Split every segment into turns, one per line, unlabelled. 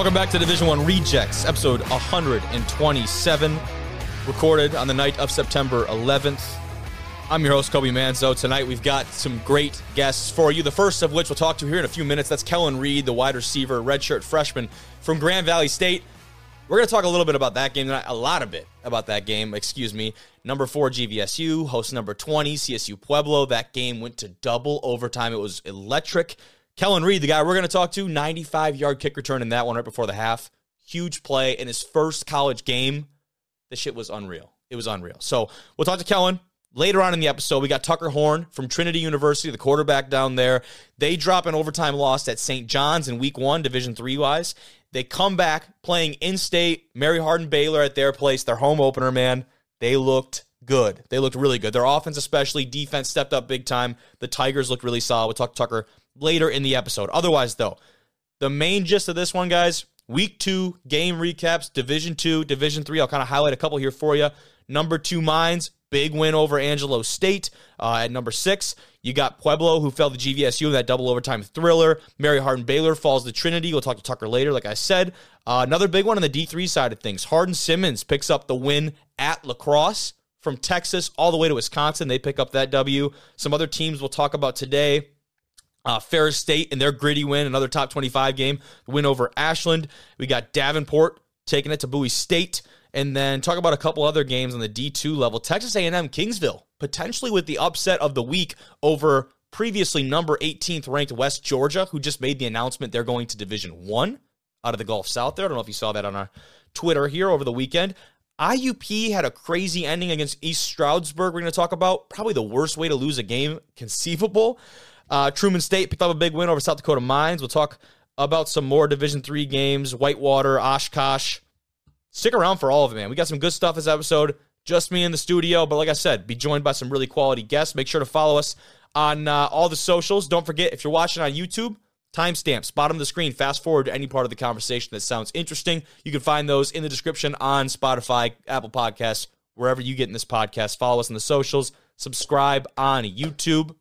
Welcome back to Division One Rejects, episode 127, recorded on the night of September 11th. I'm your host, Kobe Manzo. Tonight we've got some great guests for you. The first of which we'll talk to here in a few minutes. That's Kellen Reed, the wide receiver, redshirt freshman from Grand Valley State. We're going to talk a little bit about that game tonight, a lot of it about that game, excuse me. Number four, GVSU, host number 20, CSU Pueblo. That game went to double overtime. It was electric. Kellen Reed, the guy we're going to talk to, 95 yard kick return in that one right before the half. Huge play in his first college game. The shit was unreal. It was unreal. So we'll talk to Kellen later on in the episode. We got Tucker Horn from Trinity University, the quarterback down there. They drop an overtime loss at St. John's in week one, Division three wise. They come back playing in state, Mary Hardin Baylor at their place, their home opener, man. They looked good. They looked really good. Their offense, especially, defense stepped up big time. The Tigers looked really solid. We'll talk to Tucker later in the episode. Otherwise, though, the main gist of this one, guys, week two game recaps, division two, division three. I'll kind of highlight a couple here for you. Number two Mines, big win over Angelo State. Uh, at number six, you got Pueblo, who fell to GVSU in that double overtime thriller. Mary Hardin Baylor falls to Trinity. We'll talk to Tucker later, like I said. Uh, another big one on the D3 side of things. Hardin Simmons picks up the win at La Crosse from Texas all the way to Wisconsin. They pick up that W. Some other teams we'll talk about today. Uh, Ferris State and their gritty win, another top 25 game, win over Ashland. We got Davenport taking it to Bowie State. And then talk about a couple other games on the D2 level. Texas A&M Kingsville, potentially with the upset of the week over previously number 18th ranked West Georgia, who just made the announcement they're going to Division 1 out of the Gulf South there. I don't know if you saw that on our Twitter here over the weekend. IUP had a crazy ending against East Stroudsburg. We're going to talk about probably the worst way to lose a game conceivable. Uh, Truman State picked up a big win over South Dakota Mines. We'll talk about some more Division three games, Whitewater, Oshkosh. Stick around for all of it, man. We got some good stuff this episode. Just me in the studio, but like I said, be joined by some really quality guests. Make sure to follow us on uh, all the socials. Don't forget, if you're watching on YouTube, timestamps, bottom of the screen, fast forward to any part of the conversation that sounds interesting. You can find those in the description on Spotify, Apple Podcasts, wherever you get in this podcast. Follow us on the socials, subscribe on YouTube.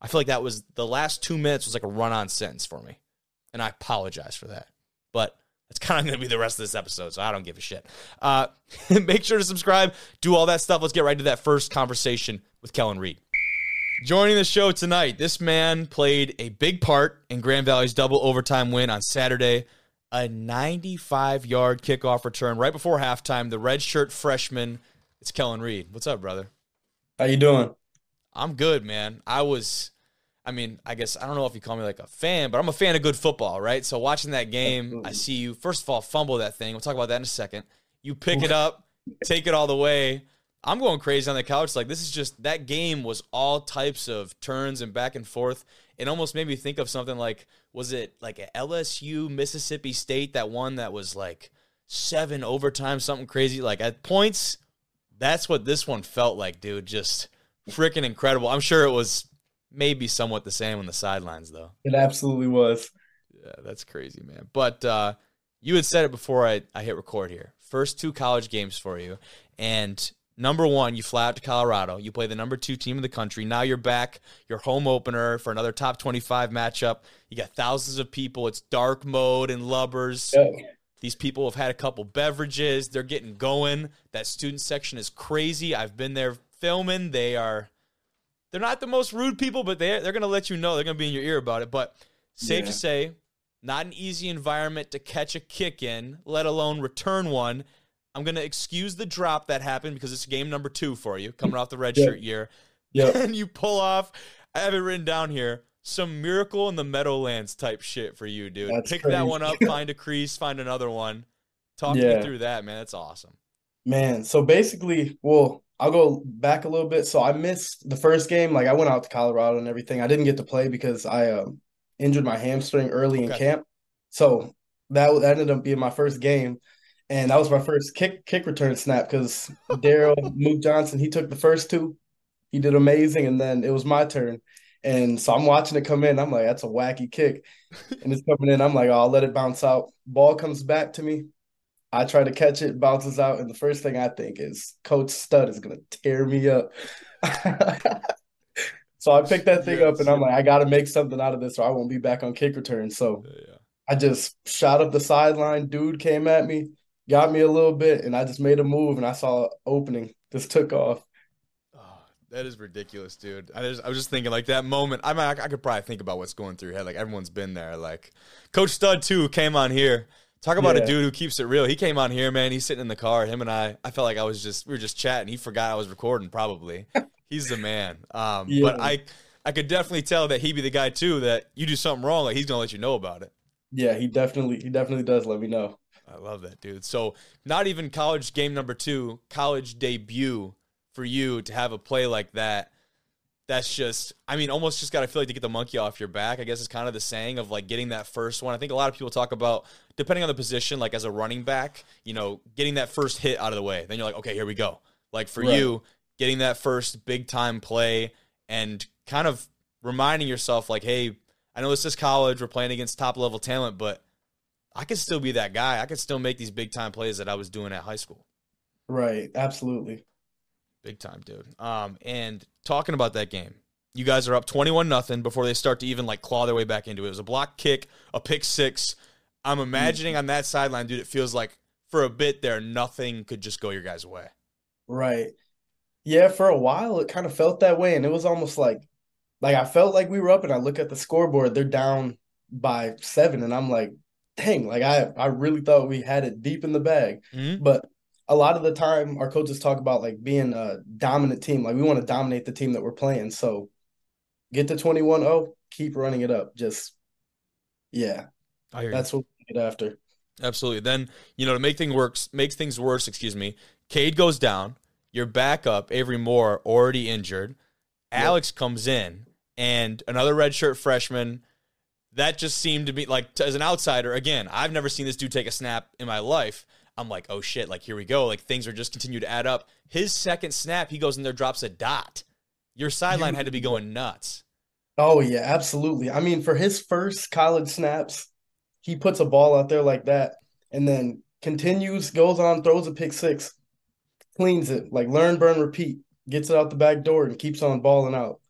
I feel like that was the last two minutes was like a run on sentence for me. And I apologize for that. But it's kind of going to be the rest of this episode, so I don't give a shit. Uh, make sure to subscribe, do all that stuff. Let's get right to that first conversation with Kellen Reed. Joining the show tonight, this man played a big part in Grand Valley's double overtime win on Saturday. A 95 yard kickoff return right before halftime. The redshirt freshman, it's Kellen Reed. What's up, brother?
How you doing?
I'm good, man. I was, I mean, I guess I don't know if you call me like a fan, but I'm a fan of good football, right? So watching that game, I see you first of all fumble that thing. We'll talk about that in a second. You pick it up, take it all the way. I'm going crazy on the couch. Like this is just that game was all types of turns and back and forth. It almost made me think of something like was it like a LSU Mississippi State that one that was like seven overtime, something crazy. Like at points, that's what this one felt like, dude. Just freaking incredible. I'm sure it was maybe somewhat the same on the sidelines, though.
It absolutely was.
Yeah, that's crazy, man. But uh, you had said it before I, I hit record here. First two college games for you. And number one, you fly out to Colorado. You play the number two team in the country. Now you're back, your home opener for another top 25 matchup. You got thousands of people. It's dark mode and lubbers. Yeah. These people have had a couple beverages. They're getting going. That student section is crazy. I've been there filming. They are they're not the most rude people, but they they're gonna let you know. They're gonna be in your ear about it. But safe yeah. to say, not an easy environment to catch a kick in, let alone return one. I'm gonna excuse the drop that happened because it's game number two for you, coming off the red yeah. shirt year. Yeah. And you pull off. I have it written down here. Some miracle in the Meadowlands type shit for you, dude. That's Pick crazy. that one up, find a crease, find another one. Talk yeah. me through that, man. That's awesome.
Man, so basically, well, I'll go back a little bit. So I missed the first game. Like I went out to Colorado and everything. I didn't get to play because I um, injured my hamstring early okay. in camp. So that that ended up being my first game, and that was my first kick kick return snap because Daryl Mook Johnson he took the first two. He did amazing, and then it was my turn. And so I'm watching it come in. I'm like, that's a wacky kick. And it's coming in. I'm like, oh, I'll let it bounce out. Ball comes back to me. I try to catch it, bounces out, and the first thing I think is Coach Stud is gonna tear me up. so I picked that thing yes. up, and I'm like, I got to make something out of this, or I won't be back on kick return. So yeah. I just shot up the sideline. Dude came at me, got me a little bit, and I just made a move, and I saw an opening. Just took off.
Oh, that is ridiculous, dude. I, just, I was just thinking, like that moment. I mean, I, I could probably think about what's going through your head. Like everyone's been there. Like Coach Stud too came on here. Talk about yeah. a dude who keeps it real. He came on here, man. He's sitting in the car. Him and I. I felt like I was just we were just chatting. He forgot I was recording. Probably. He's the man. Um, yeah. But I I could definitely tell that he'd be the guy too. That you do something wrong, like he's gonna let you know about it.
Yeah, he definitely he definitely does let me know.
I love that, dude. So not even college game number two, college debut for you to have a play like that. That's just, I mean, almost just got to feel like to get the monkey off your back. I guess it's kind of the saying of like getting that first one. I think a lot of people talk about, depending on the position, like as a running back, you know, getting that first hit out of the way. Then you're like, okay, here we go. Like for right. you, getting that first big time play and kind of reminding yourself, like, hey, I know this is college, we're playing against top level talent, but I could still be that guy. I could still make these big time plays that I was doing at high school.
Right. Absolutely.
Big time, dude. Um, and talking about that game, you guys are up 21 nothing before they start to even like claw their way back into it. It was a block kick, a pick six. I'm imagining on that sideline, dude, it feels like for a bit there, nothing could just go your guys' way.
Right. Yeah, for a while it kind of felt that way. And it was almost like like I felt like we were up and I look at the scoreboard, they're down by seven, and I'm like, dang, like I I really thought we had it deep in the bag. Mm-hmm. But a lot of the time our coaches talk about like being a dominant team. Like we want to dominate the team that we're playing. So get to 21-0, keep running it up. Just yeah. I hear That's what we get after.
Absolutely. Then, you know, to make things works makes things worse, excuse me, Cade goes down, your backup, Avery Moore, already injured. Alex yep. comes in and another redshirt freshman. That just seemed to be like, as an outsider, again, I've never seen this dude take a snap in my life. I'm like, oh shit, like here we go. Like things are just continue to add up. His second snap, he goes in there, drops a dot. Your sideline had to be going nuts.
Oh yeah, absolutely. I mean, for his first college snaps, he puts a ball out there like that and then continues, goes on, throws a pick six, cleans it, like learn, burn, repeat, gets it out the back door and keeps on balling out.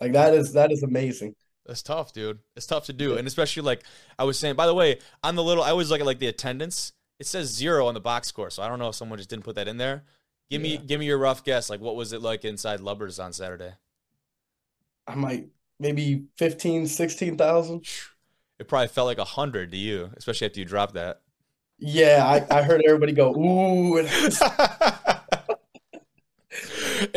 Like that is that is amazing.
That's tough, dude. It's tough to do, and especially like I was saying. By the way, on the little, I always look at like the attendance. It says zero on the box score, so I don't know if someone just didn't put that in there. Give yeah. me, give me your rough guess. Like, what was it like inside Lubbers on Saturday?
I might maybe 15, 16,000.
It probably felt like a hundred to you, especially after you dropped that.
Yeah, I, I heard everybody go ooh. and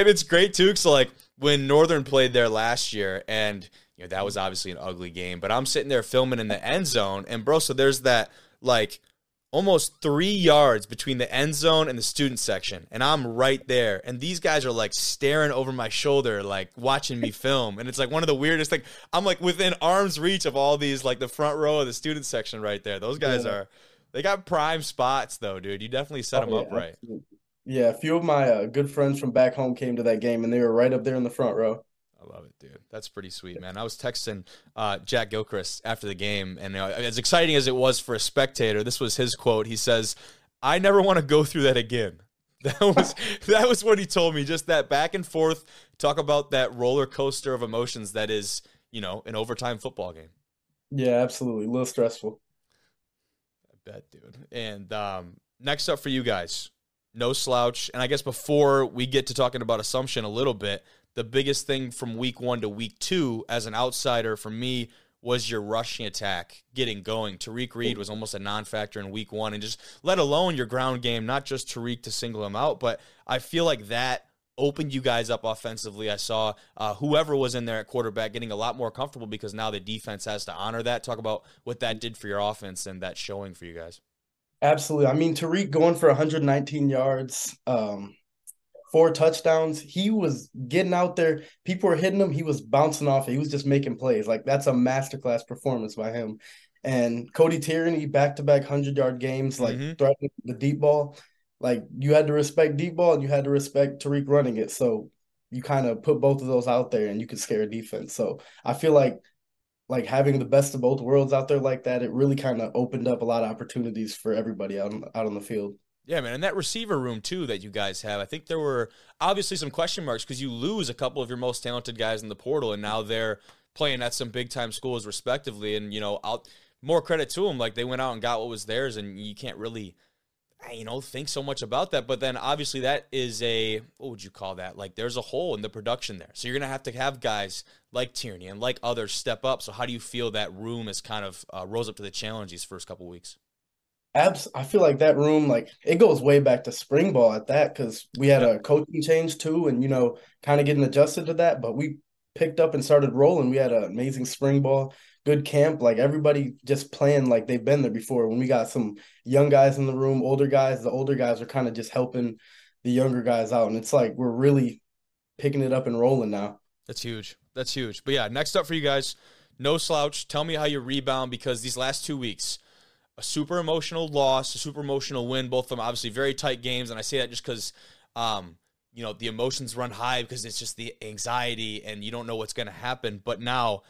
it's great too, because like when Northern played there last year, and you know that was obviously an ugly game. But I'm sitting there filming in the end zone, and bro, so there's that like almost three yards between the end zone and the student section, and I'm right there. And these guys are like staring over my shoulder, like watching me film. And it's like one of the weirdest thing. I'm like within arm's reach of all these, like the front row of the student section right there. Those guys yeah. are. They got prime spots though, dude. You definitely set oh, them yeah, up right. Absolutely.
Yeah, a few of my uh, good friends from back home came to that game, and they were right up there in the front row.
I love it, dude. That's pretty sweet, man. I was texting uh, Jack Gilchrist after the game, and you know, as exciting as it was for a spectator, this was his quote. He says, "I never want to go through that again." That was that was what he told me. Just that back and forth talk about that roller coaster of emotions that is, you know, an overtime football game.
Yeah, absolutely. A little stressful.
I bet, dude. And um, next up for you guys, no slouch. And I guess before we get to talking about assumption a little bit, the biggest thing from week one to week two as an outsider for me was your rushing attack getting going. Tariq Reed was almost a non factor in week one, and just let alone your ground game, not just Tariq to single him out, but I feel like that opened you guys up offensively. I saw uh, whoever was in there at quarterback getting a lot more comfortable because now the defense has to honor that. Talk about what that did for your offense and that showing for you guys.
Absolutely. I mean, Tariq going for 119 yards, um, four touchdowns. He was getting out there. People were hitting him. He was bouncing off. He was just making plays. Like that's a masterclass performance by him. And Cody Tierney, back to back 100 yard games, like mm-hmm. threatening the deep ball. Like you had to respect deep ball and you had to respect Tariq running it. So you kind of put both of those out there and you could scare a defense. So I feel like like having the best of both worlds out there like that, it really kind of opened up a lot of opportunities for everybody out on, out on the field.
Yeah, man, and that receiver room too that you guys have. I think there were obviously some question marks because you lose a couple of your most talented guys in the portal, and now they're playing at some big time schools respectively. And you know, I'll more credit to them. Like they went out and got what was theirs, and you can't really, you know, think so much about that. But then obviously that is a what would you call that? Like there's a hole in the production there, so you're gonna have to have guys like Tierney and like others step up. So how do you feel that room has kind of uh, rose up to the challenge these first couple weeks?
Abs, I feel like that room, like it goes way back to spring ball at that because we had a coaching change too, and you know, kind of getting adjusted to that. But we picked up and started rolling. We had an amazing spring ball, good camp. Like everybody just playing like they've been there before. When we got some young guys in the room, older guys, the older guys are kind of just helping the younger guys out, and it's like we're really picking it up and rolling now.
That's huge. That's huge. But yeah, next up for you guys, no slouch. Tell me how you rebound because these last two weeks a super emotional loss, a super emotional win. Both of them obviously very tight games, and I say that just because, um, you know, the emotions run high because it's just the anxiety and you don't know what's going to happen. But now,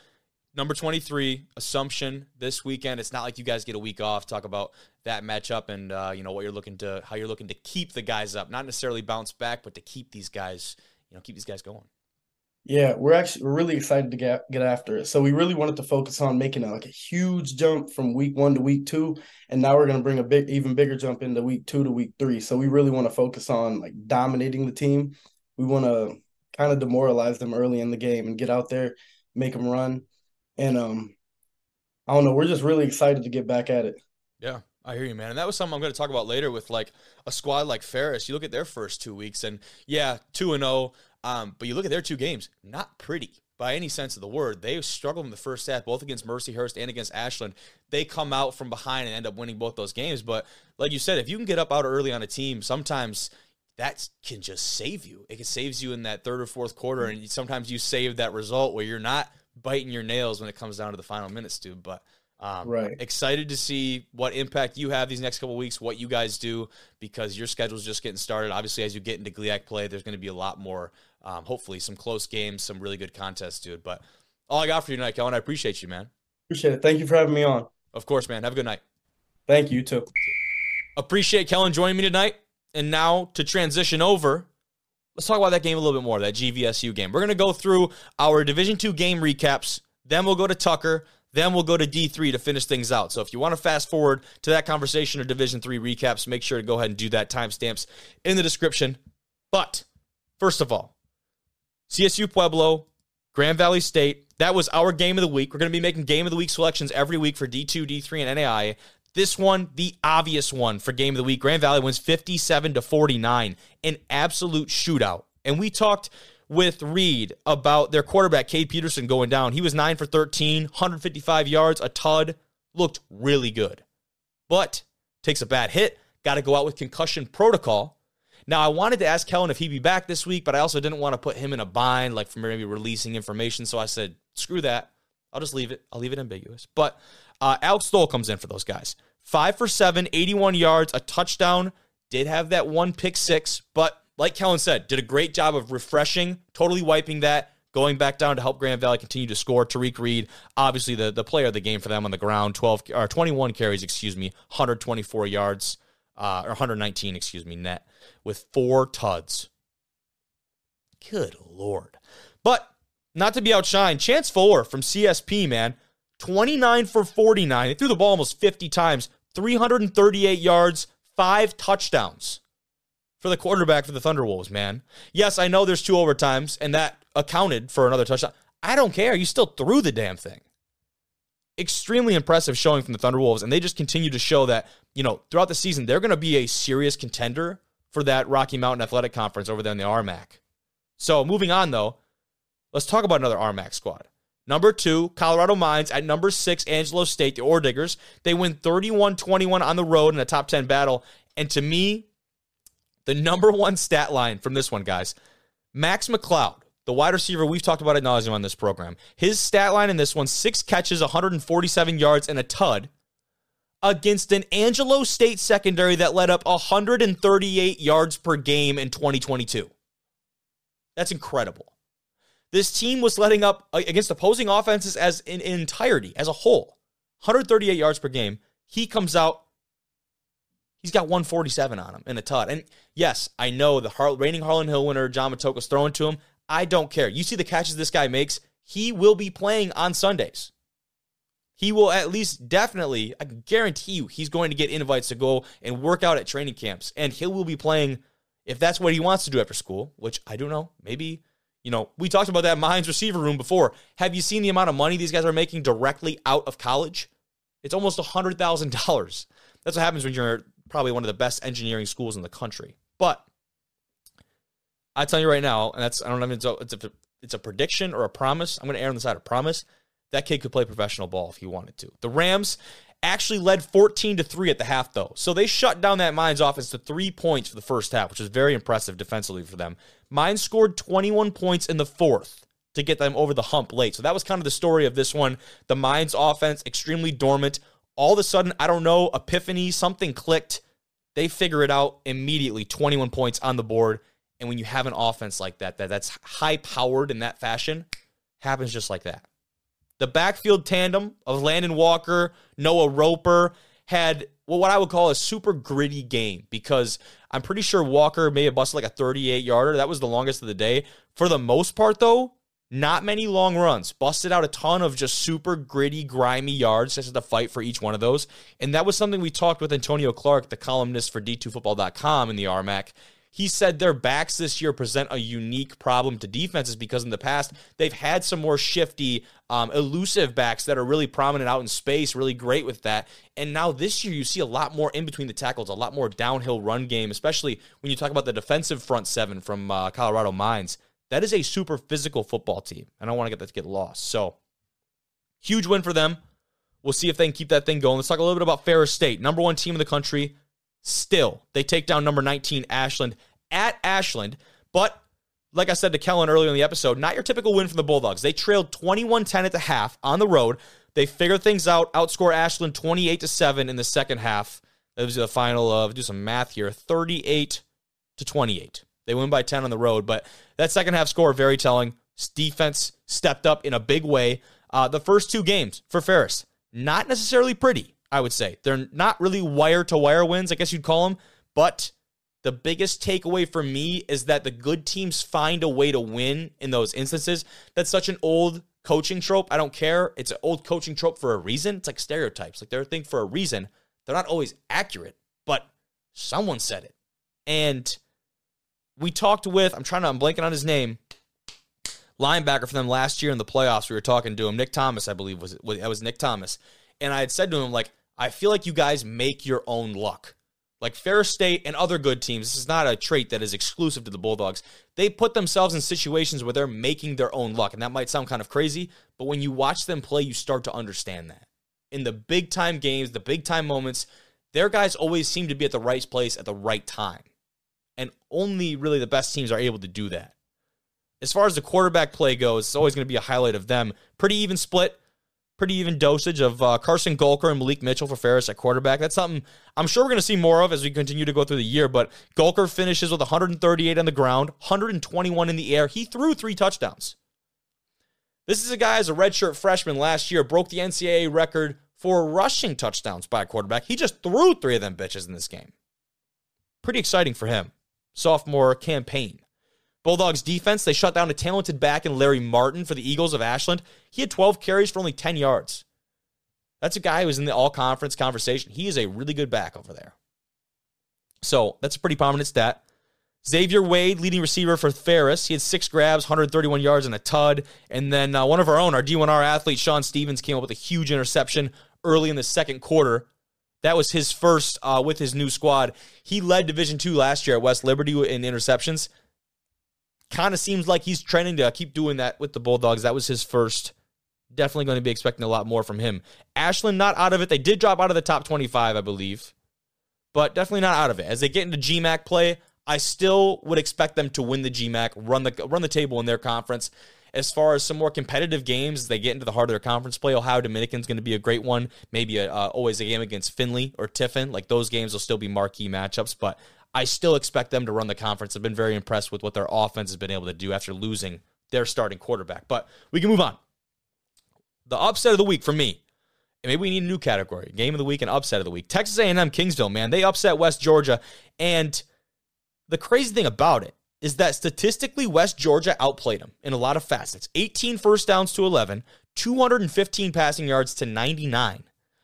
number twenty three, Assumption this weekend. It's not like you guys get a week off. Talk about that matchup and uh, you know what you're looking to, how you're looking to keep the guys up, not necessarily bounce back, but to keep these guys, you know, keep these guys going.
Yeah, we're actually we're really excited to get get after it. So we really wanted to focus on making a, like a huge jump from week one to week two, and now we're going to bring a big, even bigger jump into week two to week three. So we really want to focus on like dominating the team. We want to kind of demoralize them early in the game and get out there, make them run, and um, I don't know. We're just really excited to get back at it.
Yeah, I hear you, man. And that was something I'm going to talk about later with like a squad like Ferris. You look at their first two weeks, and yeah, two and zero. Um, but you look at their two games, not pretty by any sense of the word. They struggled in the first half, both against Mercyhurst and against Ashland. They come out from behind and end up winning both those games. But like you said, if you can get up out early on a team, sometimes that can just save you. It can saves you in that third or fourth quarter, and sometimes you save that result where you're not biting your nails when it comes down to the final minutes, dude. But um, right. Excited to see what impact you have these next couple weeks, what you guys do, because your schedule is just getting started. Obviously, as you get into GLIAC play, there's going to be a lot more um, hopefully, some close games, some really good contests, dude. But all I got for you tonight, Kellen. I appreciate you, man.
Appreciate it. Thank you for having me on.
Of course, man. Have a good night.
Thank you too.
Appreciate Kellen joining me tonight. And now to transition over, let's talk about that game a little bit more. That GVSU game. We're gonna go through our Division two game recaps. Then we'll go to Tucker. Then we'll go to D3 to finish things out. So if you want to fast forward to that conversation or Division 3 recaps, make sure to go ahead and do that. Timestamps in the description. But first of all, CSU Pueblo, Grand Valley State. That was our game of the week. We're going to be making game of the week selections every week for D2, D3, and NAI. This one, the obvious one for game of the week. Grand Valley wins 57 to 49, an absolute shootout. And we talked with Reed about their quarterback, Cade Peterson, going down. He was 9 for 13, 155 yards, a tud, looked really good. But takes a bad hit, got to go out with concussion protocol. Now, I wanted to ask Kellen if he'd be back this week, but I also didn't want to put him in a bind, like for maybe releasing information. So I said, screw that. I'll just leave it. I'll leave it ambiguous. But uh, Alex Stoll comes in for those guys. Five for seven, 81 yards, a touchdown. Did have that one pick six, but like Kellen said, did a great job of refreshing, totally wiping that, going back down to help Grand Valley continue to score. Tariq Reed, obviously the, the player of the game for them on the ground, 12 or 21 carries, excuse me, 124 yards, uh, or 119, excuse me, net with four tuds. Good lord. But not to be outshined, Chance Fuller from CSP, man, 29 for 49. He threw the ball almost 50 times, 338 yards, five touchdowns for the quarterback for the Thunderwolves, man. Yes, I know there's two overtimes, and that accounted for another touchdown. I don't care. You still threw the damn thing. Extremely impressive showing from the Thunderwolves, and they just continue to show that, you know, throughout the season, they're going to be a serious contender for that Rocky Mountain Athletic Conference over there in the RMAC. So moving on though, let's talk about another RMAC squad. Number two, Colorado Mines. At number six, Angelo State, the Ore Diggers. They win 31 21 on the road in a top 10 battle. And to me, the number one stat line from this one, guys Max McLeod, the wide receiver we've talked about at nauseum on this program. His stat line in this one six catches, 147 yards, and a tud against an Angelo State secondary that led up 138 yards per game in 2022. That's incredible. This team was letting up uh, against opposing offenses as in, entirety, as a whole, 138 yards per game. He comes out, he's got 147 on him in a tud. And yes, I know the reigning Harlan Hill winner, John Matocha's throwing to him. I don't care. You see the catches this guy makes, he will be playing on Sundays. he will at least definitely, I guarantee you, he's going to get invites to go and work out at training camps. And he will be playing if that's what he wants to do after school, which I don't know. Maybe, you know, we talked about that Mines receiver room before. Have you seen the amount of money these guys are making directly out of college? It's almost $100,000. That's what happens when you're probably one of the best engineering schools in the country. But I tell you right now, and that's I don't know if it's a, it's a, prediction or a promise. I'm going to err on the side of promise. That kid could play professional ball if he wanted to. The Rams actually led 14 to 3 at the half though. So they shut down that Mines offense to 3 points for the first half, which was very impressive defensively for them. Mines scored 21 points in the fourth to get them over the hump late. So that was kind of the story of this one. The Mines offense extremely dormant. All of a sudden, I don't know, epiphany, something clicked. They figure it out immediately. 21 points on the board. And when you have an offense like that, that that's high powered in that fashion, happens just like that. The backfield tandem of Landon Walker, Noah Roper had well, what I would call a super gritty game because I'm pretty sure Walker may have busted like a 38 yarder. That was the longest of the day. For the most part, though, not many long runs. Busted out a ton of just super gritty, grimy yards just to fight for each one of those. And that was something we talked with Antonio Clark, the columnist for D2Football.com in the RMAC. He said their backs this year present a unique problem to defenses because in the past they've had some more shifty, um, elusive backs that are really prominent out in space, really great with that. And now this year you see a lot more in between the tackles, a lot more downhill run game, especially when you talk about the defensive front seven from uh, Colorado Mines. That is a super physical football team. and I don't want to get that to get lost. So huge win for them. We'll see if they can keep that thing going. Let's talk a little bit about Ferris State, number one team in the country. Still, they take down number 19 Ashland at Ashland. But like I said to Kellen earlier in the episode, not your typical win from the Bulldogs. They trailed 21 10 at the half on the road. They figure things out, outscore Ashland 28 to 7 in the second half. That was the final of, do some math here, 38 to 28. They win by 10 on the road, but that second half score, very telling. Defense stepped up in a big way. Uh, the first two games for Ferris, not necessarily pretty. I would say. They're not really wire to wire wins, I guess you'd call them, but the biggest takeaway for me is that the good teams find a way to win in those instances. That's such an old coaching trope. I don't care. It's an old coaching trope for a reason. It's like stereotypes. Like they're a thing for a reason. They're not always accurate, but someone said it. And we talked with, I'm trying to, I'm blanking on his name, linebacker for them last year in the playoffs. We were talking to him, Nick Thomas, I believe was it. That was Nick Thomas. And I had said to him, like, I feel like you guys make your own luck. Like Ferris State and other good teams, this is not a trait that is exclusive to the Bulldogs. They put themselves in situations where they're making their own luck. And that might sound kind of crazy, but when you watch them play, you start to understand that. In the big time games, the big time moments, their guys always seem to be at the right place at the right time. And only really the best teams are able to do that. As far as the quarterback play goes, it's always going to be a highlight of them. Pretty even split pretty even dosage of uh, Carson Gulker and Mylik Mitchell for Ferris at quarterback. That's something I'm sure we're going to see more of as we continue to go through the year. But Gulker finishes with 138 on the ground, 121 in the air. He threw three touchdowns. This is a guy as a redshirt freshman last year broke the NCAA record for rushing touchdowns by a quarterback. He just threw three of them bitches in this game. Pretty exciting for him. Sophomore campaign. Bulldogs defense, they shut down a talented back in Larry Martin for the Eagles of Ashland. He had 12 carries for only 10 yards. That's a guy who's in the all conference conversation. He is a really good back over there. So that's a pretty prominent stat. Xavier Wade, leading receiver for Ferris. He had six grabs, 131 yards, and a tud. And then uh, one of our own, our D1R athlete, Sean Stevens, came up with a huge interception early in the second quarter. That was his first uh, with his new squad. He led Division two last year at West Liberty in interceptions kind of seems like he's trending to keep doing that with the Bulldogs. That was his first. Definitely going to be expecting a lot more from him. Ashland not out of it. They did drop out of the top 25, I believe, but definitely not out of it. As they get into GMAC play, I still would expect them to win the GMAC, run the run the table in their conference. As far as some more competitive games, they get into the heart of their conference play. Ohio Dominican's going to be a great one. Maybe a, uh, always a game against Findlay or Tiffin. Like those games will still be marquee matchups, but I still expect them to run the conference. I've been very impressed with what their offense has been able to do after losing their starting quarterback. But we can move on. The upset of the week for me, maybe we need a new category: game of the week and upset of the week. Texas A&M Kingsville, man, they upset West Georgia, and the crazy thing about it is that statistically West Georgia outplayed them in a lot of facets. 18 first downs to 11, 215 passing yards to 99.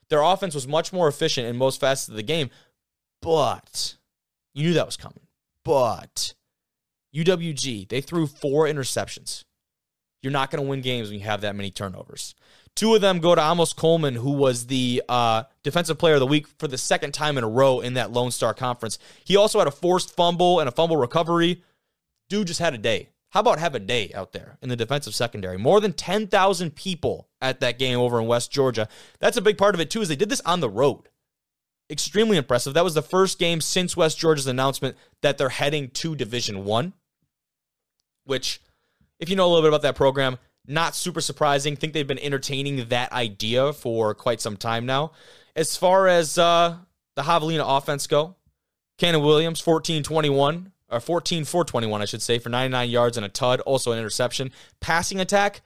Their offense was much more efficient in most facets of the game, but you knew that was coming. But UWG, they threw four interceptions. You're not going to win games when you have that many turnovers. Two of them go to Amos Coleman, who was the uh, defensive player of the week for the second time in a row in that Lone Star Conference. He also had a forced fumble and a fumble recovery. Dude just had a day. How about have a day out there in the defensive secondary? More than 10,000 people at that game over in West Georgia. That's a big part of it, too, is they did this on the road. Extremely impressive. That was the first game since West Georgia's announcement that they're heading to Division One, which, if you know a little bit about that program, not super surprising. Think they've been entertaining that idea for quite some time now. As far as uh, the Javelina offense go, Cannon Williams, 14 21, or 14 4 21, I should say, for 99 yards and a tud, also an interception. Passing attack,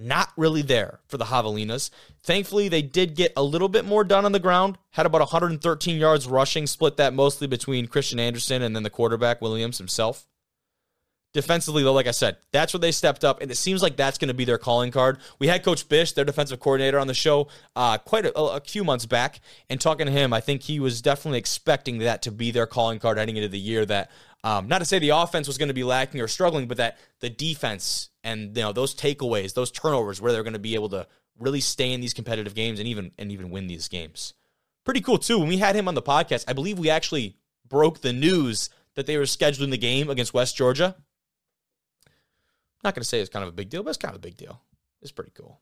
not really there for the Javelinas. Thankfully, they did get a little bit more done on the ground, had about 113 yards rushing, split that mostly between Christian Anderson and then the quarterback, Williams himself. Defensively, though, like I said, that's where they stepped up, and it seems like that's going to be their calling card. We had Coach Bish, their defensive coordinator, on the show uh, quite a, a, few months back, and talking to him, I think he was definitely expecting that to be their calling card heading into the year. That um, not to say the offense was going to be lacking or struggling, but that the defense and you know those takeaways, those turnovers, where they're going to be able to really stay in these competitive games and even and even win these games. Pretty cool too. When we had him on the podcast, I believe we actually broke the news that they were scheduling the game against West Georgia not going to say it's kind of a big deal, but it's kind of a big deal. It's pretty cool.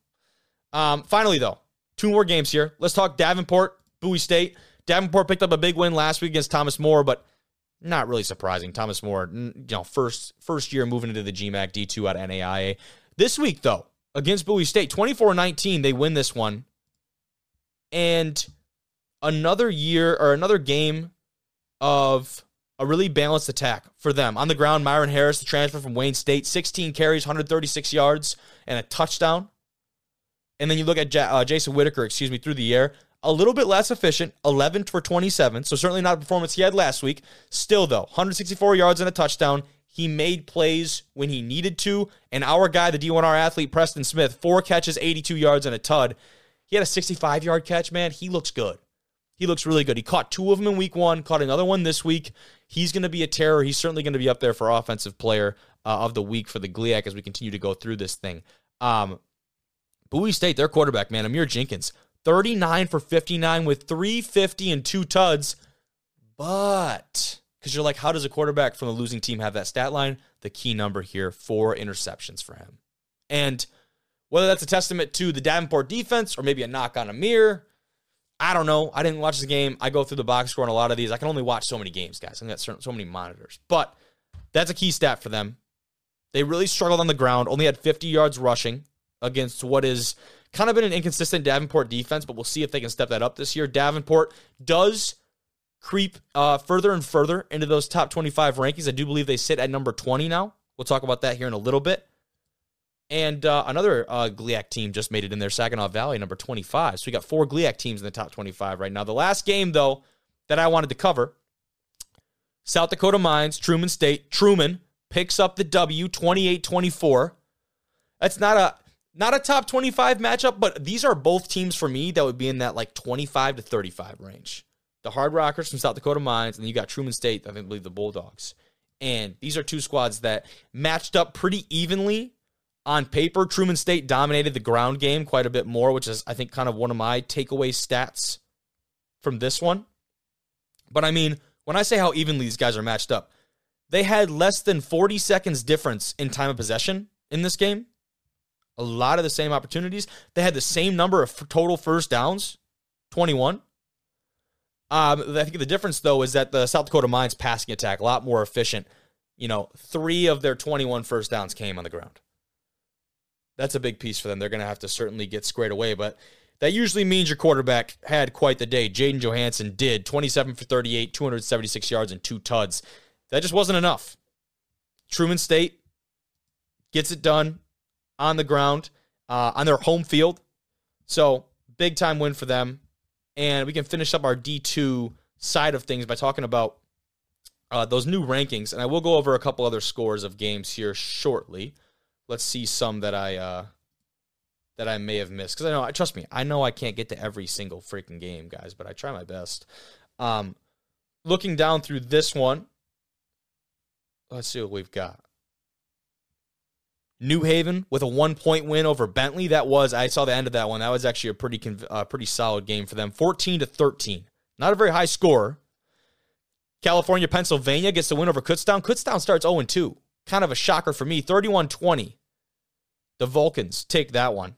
Um, finally, though, two more games here. Let's talk Davenport, Bowie State. Davenport picked up a big win last week against Thomas More, but not really surprising. Thomas More, you know, first first year moving into the GMAC D2 at NAIA. This week, though, against Bowie State, 24-19, they win this one. And another year or another game of a really balanced attack for them. On the ground, Myron Harris, the transfer from Wayne State, 16 carries, 136 yards, and a touchdown. And then you look at J- uh, Jason Whitaker, excuse me, through the air, a little bit less efficient, 11 for 27. So certainly not a performance he had last week. Still, though, 164 yards and a touchdown. He made plays when he needed to. And our guy, the D1R athlete, Preston Smith, four catches, 82 yards, and a tud. He had a 65 yard catch, man. He looks good. He looks really good. He caught two of them in week one, caught another one this week. He's going to be a terror. He's certainly going to be up there for offensive player uh, of the week for the GLIAC as we continue to go through this thing. Um, Bowie State, their quarterback, man, Amir Jenkins, 39 for 59 with 350 and two tuds. But, because you're like, how does a quarterback from a losing team have that stat line? The key number here, four interceptions for him. And whether that's a testament to the Davenport defense or maybe a knock on Amir, I don't know. I didn't watch the game. I go through the box score on a lot of these. I can only watch so many games, guys. I got so many monitors. But that's a key stat for them. They really struggled on the ground, only had 50 yards rushing against what is kind of been an inconsistent Davenport defense, but we'll see if they can step that up this year. Davenport does creep uh, further and further into those top 25 rankings. I do believe they sit at number 20 now. We'll talk about that here in a little bit. And uh, another uh, GLIAC team just made it in there, Saginaw Valley, number 25. So we got four GLIAC teams in the top 25 right now. The last game, though, that I wanted to cover South Dakota Mines, Truman State. Truman picks up the W 28 24. That's not a. Not a top 25 matchup, but these are both teams for me that would be in that like 25 to 35 range. The Hard Rockers from South Dakota Mines, and you got Truman State, I think, believe the Bulldogs. And these are two squads that matched up pretty evenly on paper, Truman State dominated the ground game quite a bit more, which is, I think, kind of one of my takeaway stats from this one. But I mean, when I say how evenly these guys are matched up, they had less than 40 seconds difference in time of possession in this game. A lot of the same opportunities. They had the same number of total first downs, 21. Um, I think the difference, though, is that the South Dakota Mines passing attack, a lot more efficient. You know, three of their 21 first downs came on the ground that's a big piece for them. They're going to have to certainly get squared away, but that usually means your quarterback had quite the day. Jaden Johansson did 27 for 38, 276 yards, and two tuds. That just wasn't enough. Truman State gets it done on the ground, uh, on their home field. So, big time win for them. And we can finish up our D2 side of things by talking about uh, those new rankings. And I will go over a couple other scores of games here shortly let's see some that I uh, that I may have missed because I know, trust me, I know I can't get to every single freaking game, guys, but I try my best. Um, looking down through this one, let's see what we've got. New Haven with a one point win over Bentley. That was I saw the end of that one. That was actually a pretty uh, pretty solid game for them. 14 to 13. Not a very high score. California Pennsylvania gets the win over Kutztown. Kutztown starts 0 2. Kind of a shocker for me. 31 20. The Vulcans take that one.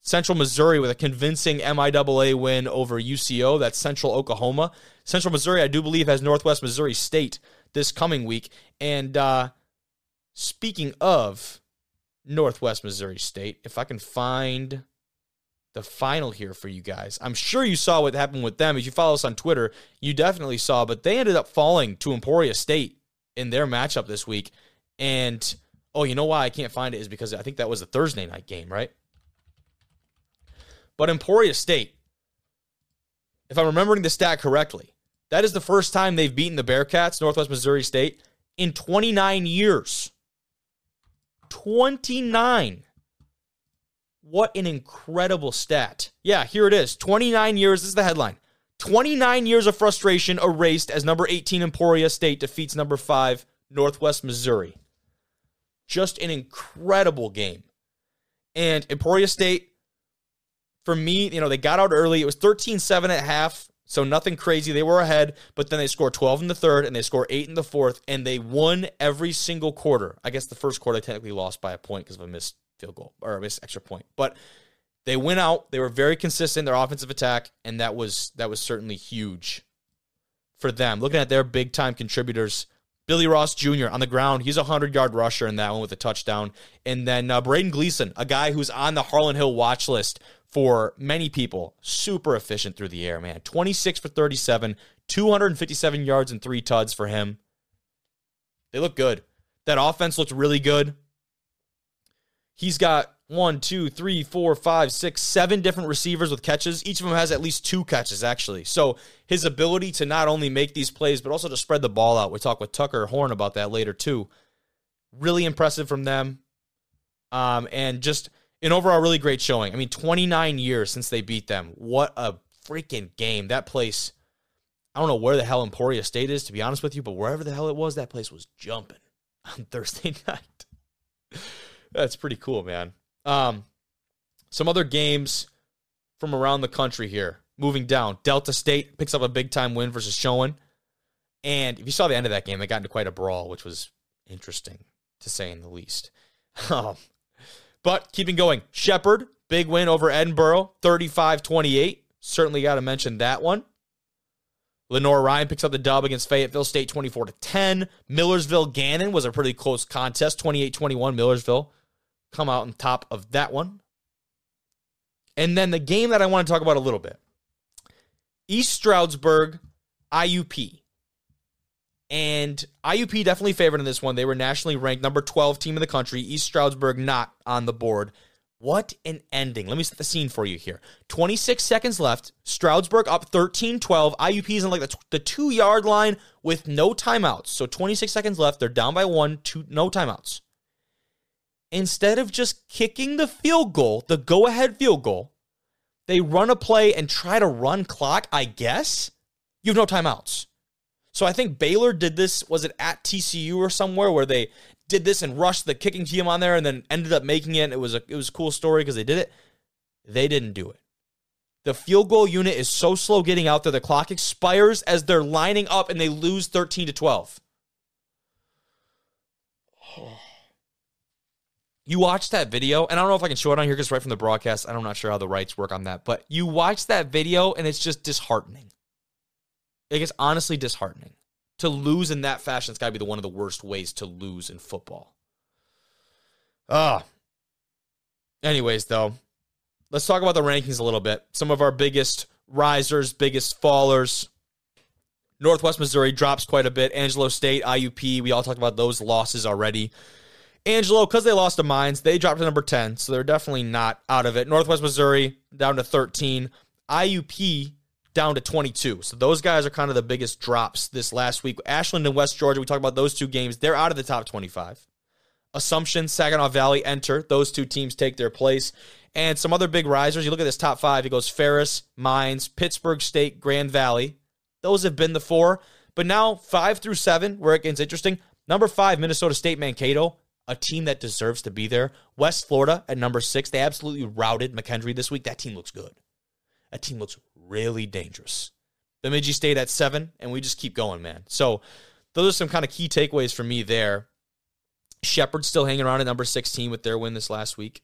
Central Missouri with a convincing MIAA win over UCO. That's Central Oklahoma. Central Missouri, I do believe, has Northwest Missouri State this coming week. And uh, speaking of Northwest Missouri State, if I can find the final here for you guys, I'm sure you saw what happened with them. If you follow us on Twitter, you definitely saw, but they ended up falling to Emporia State in their matchup this week. And oh, you know why I can't find it is because I think that was a Thursday night game, right? But Emporia State, if I'm remembering the stat correctly, that is the first time they've beaten the Bearcats, Northwest Missouri State, in 29 years. 29. What an incredible stat. Yeah, here it is. 29 years. This is the headline. 29 years of frustration erased as number 18 Emporia State defeats number 5 Northwest Missouri. Just an incredible game. And Emporia State for me, you know, they got out early. It was 13 7 at half. So nothing crazy. They were ahead, but then they scored 12 in the third and they scored 8 in the fourth, and they won every single quarter. I guess the first quarter they technically lost by a point because of a missed field goal or a missed extra point. But they went out. They were very consistent their offensive attack, and that was that was certainly huge for them. Looking at their big time contributors, Billy Ross Jr. on the ground. He's a 100 yard rusher in that one with a touchdown. And then uh, Braden Gleason, a guy who's on the Harlan Hill watch list for many people. Super efficient through the air, man. 26 for 37, 257 yards and three tuds for him. They look good. That offense looked really good. He's got one, two, three, four, five, six, seven different receivers with catches. Each of them has at least two catches, actually. So his ability to not only make these plays, but also to spread the ball out. We'll talk with Tucker Horn about that later, too. Really impressive from them. Um, and just an overall really great showing. I mean, 29 years since they beat them. What a freaking game. That place, I don't know where the hell Emporia State is, to be honest with you, but wherever the hell it was, that place was jumping on Thursday night. That's pretty cool, man. Um, some other games from around the country here. Moving down, Delta State picks up a big time win versus Chowan. And if you saw the end of that game, they got into quite a brawl, which was interesting to say in the least. Um, but keeping going, Shepherd, big win over Edinboro, 35 28. Certainly got to mention that one. Lenoir-Rhyne picks up the dub against Fayetteville State 24 to 10. Millersville Gannon was a pretty close contest, 28 21. Millersville come out on top of that one. And then the game that I want to talk about a little bit East Stroudsburg, IUP. And IUP definitely favored in this one. They were nationally ranked number 12 team in the country. East Stroudsburg not on the board. What an ending. Let me set the scene for you here. 26 seconds left. Stroudsburg up 13 12. IUP is in like the, the two yard line with no timeouts. So 26 seconds left. They're down by one, two, no timeouts. Instead of just kicking the field goal, the go ahead field goal, they run a play and try to run clock, I guess. You have no timeouts. So I think Baylor did this. Was it at TCU or somewhere where they did this and rushed the kicking team on there and then ended up making it? It was a it was a cool story because they did it. They didn't do it. The field goal unit is so slow getting out there. The clock expires as they're lining up and they lose 13 to 12. You watch that video, and I don't know if I can show it on here because right from the broadcast, I'm not sure how the rights work on that. But you watch that video, and it's just disheartening. Like it's honestly disheartening to lose in that fashion. It's got to be the one of the worst ways to lose in football. Ah. Anyways, though, let's talk about the rankings a little bit. Some of our biggest risers, biggest fallers. Northwest Missouri drops quite a bit. Angelo State, IUP, we all talked about those losses already. Angelo, because they lost to Mines, they dropped to number 10, so they're definitely not out of it. Northwest Missouri down to 13. IUP down to 22. So those guys are kind of the biggest drops this last week. Ashland and West Georgia, we talked about those two games. They're out of the top 25. Assumption, Saginaw Valley enter. Those two teams take their place. And some other big risers. You look at this top five, it goes Ferris, Mines, Pittsburg State, Grand Valley. Those have been the four. But now, five through seven, where it gets interesting. Number five, Minnesota State Mankato, a team that deserves to be there. West Florida at number six. They absolutely routed McKendree this week. That team looks good. That team looks really dangerous. Bemidji State at seven, and we just keep going, man. So those are some kind of key takeaways for me there. Shepherd still hanging around at number 16 with their win this last week.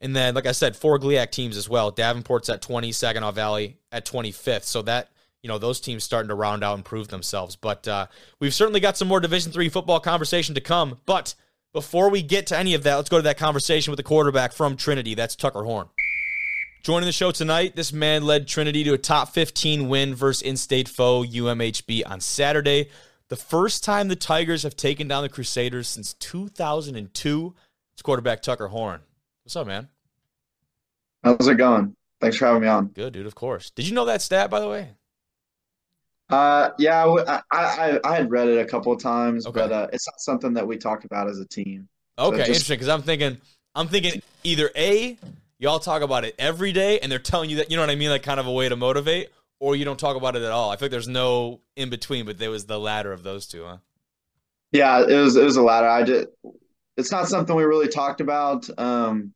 And then, like I said, four GLIAC teams as well. Davenport's at 20, Saginaw Valley at 25th. So that, you know, those teams starting to round out and prove themselves. But uh, we've certainly got some more Division three football conversation to come. But before we get to any of that, let's go to that conversation with the quarterback from Trinity. That's Tucker Horn. Joining the show tonight, this man led Trinity to a top 15 win versus in state foe UMHB on Saturday. The first time the Tigers have taken down the Crusaders since 2002. It's quarterback Tucker Horn. What's up, man?
How's it going? Thanks for having me on.
Good, dude. Of course. Did you know that stat, by the way?
Uh, yeah, I I, I had read it a couple of times, okay. but uh, it's not something that we talked about as a team.
Okay, so just, interesting. Because I'm thinking, I'm thinking either a y'all talk about it every day, and they're telling you that you know what I mean, like kind of a way to motivate, or you don't talk about it at all. I feel like there's no in between, but there was the latter of those two, huh?
Yeah, it was it was a latter. I did. It's not something we really talked about. Um,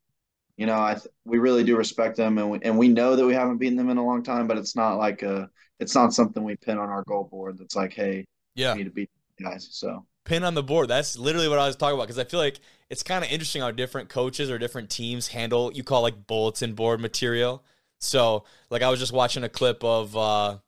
you know, I we really do respect them, and we, and we know that we haven't beaten them in a long time, but it's not like a it's not something we pin on our goal board. That's like, hey, yeah, we need to beat guys. So
pin on the board. That's literally what I was talking about because I feel like it's kind of interesting how different coaches or different teams handle you call like bulletin board material. So, like, I was just watching a clip of uh,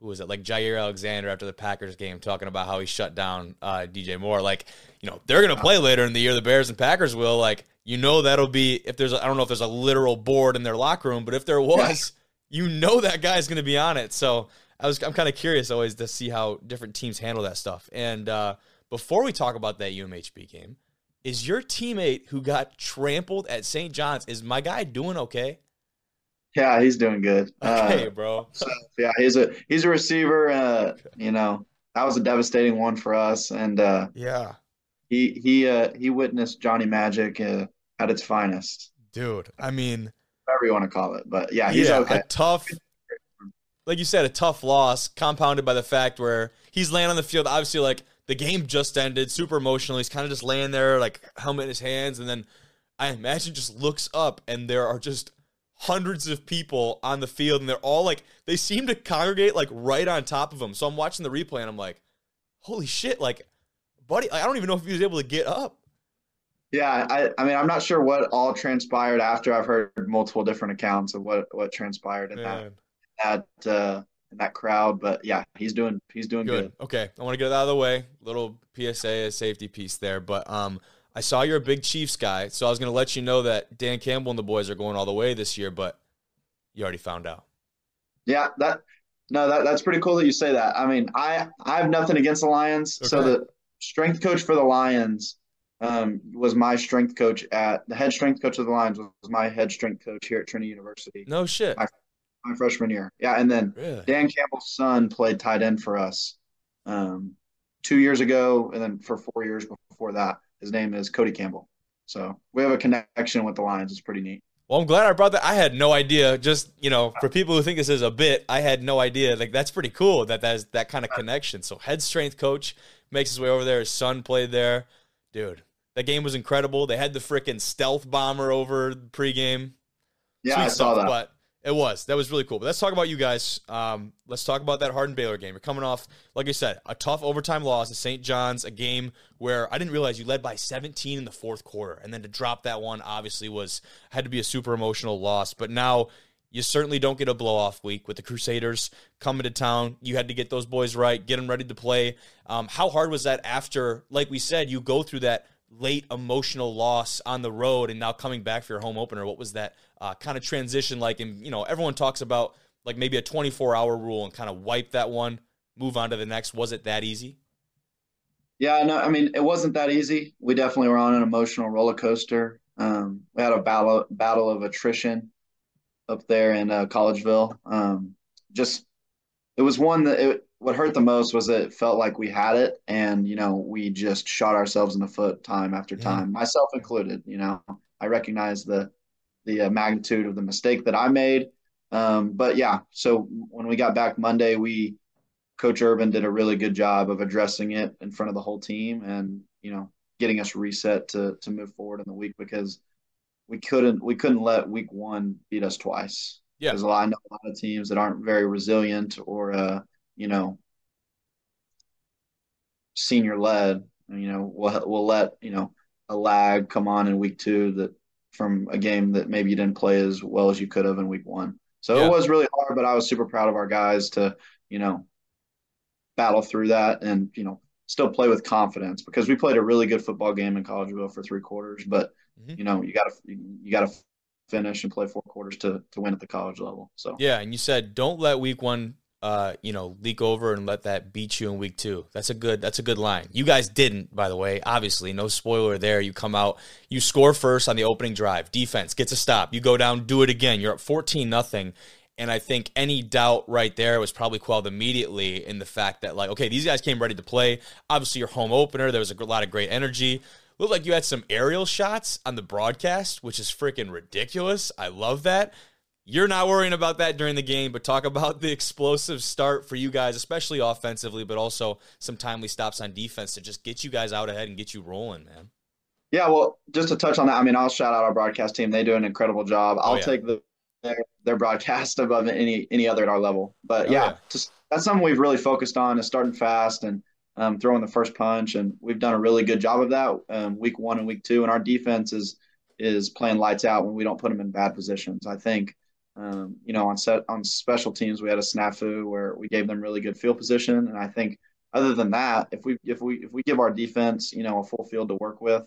who was it? Like Jaire Alexander after the Packers game, talking about how he shut down uh, DJ Moore. Like, you know, they're gonna play later in the year. The Bears and Packers will. Like, you know, that'll be if there's I don't know if there's a literal board in their locker room, but if there was, you know that guy's gonna be on it. So I was I'm kind of curious always to see how different teams handle that stuff. And uh, before we talk about that UMHB game, is your teammate who got trampled at St. John's is my guy doing okay?
Yeah, he's doing good.
Okay, uh, bro.
So, yeah, he's a he's a receiver. Uh, you know, that was a devastating one for us, and uh,
yeah,
he he uh, he witnessed Johnny Magic uh, at its finest.
Dude, I mean,
whatever you want to call it, but yeah, he's yeah, okay.
A tough, like you said, a tough loss, compounded by the fact where he's laying on the field. Obviously, like the game just ended, super emotional. He's kind of just laying there, like helmet in his hands, and then I imagine just looks up, and there are just hundreds of people on the field, and they're all like, they seem to congregate like right on top of him. So I'm watching the replay, and I'm like, holy shit, like, buddy, I don't even know if he was able to get up.
Yeah, I, I mean, I'm not sure what all transpired after. I've heard multiple different accounts of what what transpired in Man. that that uh, in that crowd. But yeah, he's doing he's doing good.
good. Okay, I want to get that out of the way. Little PSA, a safety piece there, but um, I saw you're a big Chiefs guy, so I was going to let you know that Dan Campbell and the boys are going all the way this year, but you already found out.
Yeah, that no, that that's pretty cool that you say that. I mean, I I have nothing against the Lions. Okay. So the strength coach for the Lions um, was my strength coach at the head strength coach of the Lions was my head strength coach here at Trinity University.
No shit.
My, my freshman year. Yeah, and then really? Dan Campbell's son played tight end for us um, two years ago, and then for four years before that, his name is Cody Campbell. So we have a connection with the Lions. It's pretty neat.
Well, I'm glad I brought that. I had no idea. Just you know, for people who think this is a bit, I had no idea. Like that's pretty cool that that's that kind of connection. So head strength coach makes his way over there. His son played there, dude. That game was incredible. They had the freaking stealth bomber over pregame.
Yeah, Sweet I saw that.
But it was. That was really cool. But let's talk about you guys. Um, let's talk about that Hardin Baylor game. You're coming off, like I said, a tough overtime loss at St. John's, a game where I didn't realize you led by 17 in the fourth quarter. And then to drop that one obviously was had to be a super emotional loss. But now you certainly don't get a blow off week with the Crusaders coming to town. You had to get those boys right, get them ready to play. Um, how hard was that after, like we said, you go through that late emotional loss on the road and now coming back for your home opener? What was that uh, kind of transition like? And, you know, everyone talks about like maybe a 24 hour rule and kind of wipe that one, move on to the next. Was it that easy?
Yeah, no, I mean, it wasn't that easy. We definitely were on an emotional roller coaster. Um, we had a battle, battle of attrition up there in uh, Collegeville. Um, just, it was one that it, what hurt the most was it felt like we had it, and you know we just shot ourselves in the foot time after time, yeah. myself included. You know, I recognize the the uh, magnitude of the mistake that I made. Um, but yeah, so when we got back Monday, we Coach Urban did a really good job of addressing it in front of the whole team, and you know, getting us reset to to move forward in the week because we couldn't we couldn't let week one beat us twice. Yeah, lot I know a lot of teams that aren't very resilient or uh, you know senior led. You know, we'll we'll let you know a lag come on in week two that from a game that maybe you didn't play as well as you could have in week one. So yeah. it was really hard, but I was super proud of our guys to you know battle through that and you know still play with confidence because we played a really good football game in Collegeville for three quarters, but mm-hmm. you know you got to you got to finish and play four quarters to to win at the college level. So
yeah, and you said don't let week one uh, you know, leak over and let that beat you in week two. That's a good that's a good line. You guys didn't, by the way. Obviously, no spoiler there. You come out, you score first on the opening drive. Defense gets a stop. You go down, do it again. You're up 14 nothing. And I think any doubt right there was probably quelled immediately in the fact that, like, okay, these guys came ready to play. Obviously, your home opener, there was a lot of great energy. Looked like you had some aerial shots on the broadcast, which is freaking ridiculous. I love that. You're not worrying about that during the game, but talk about the explosive start for you guys, especially offensively, but also some timely stops on defense to just get you guys out ahead and get you rolling, man.
Yeah, well, just to touch on that, I mean, I'll shout out our broadcast team. They do an incredible job. Oh, I'll oh, yeah. take the their, their broadcast above any any other at our level. But oh, yeah, yeah. Just, that's something we've really focused on is starting fast and um, throwing the first punch, and we've done a really good job of that um, week one and week two. And our defense is is playing lights out when we don't put them in bad positions. I think. Um, you know, on set on special teams, we had a snafu where we gave them really good field position, and I think other than that, if we if we if we give our defense, you know, a full field to work with,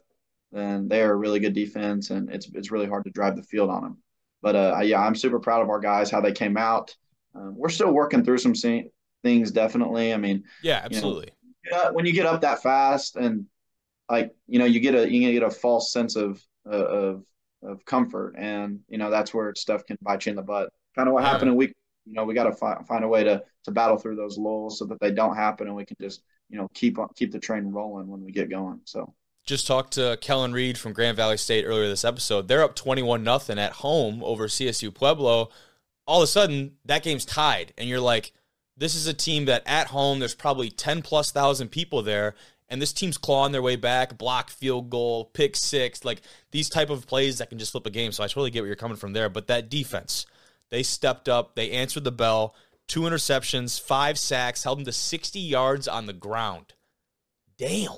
then they are a really good defense, and it's it's really hard to drive the field on them. But uh, yeah, I'm super proud of our guys how they came out. Um, we're still working through some things, definitely. I mean,
yeah, absolutely.
You know, when you get up that fast and like you know you get a you get a false sense of uh, of of comfort, and you know that's where stuff can bite you in the butt. Kind of what happened in week. You know, we got to fi- find a way to to battle through those lulls so that they don't happen, and we can just you know keep on, keep the train rolling when we get going. So
just talked to Kellen Reed from Grand Valley State earlier this episode. They're up 21 nothing at home over CSU Pueblo. All of a sudden, that game's tied, and you're like, this is a team that at home there's probably 10 plus thousand people there, and this team's clawing their way back, block field goal, pick six, like these type of plays that can just flip a game. So I totally get where you're coming from there. But that defense, they stepped up, they answered the bell, two interceptions, five sacks, held them to 60 yards on the ground. Damn.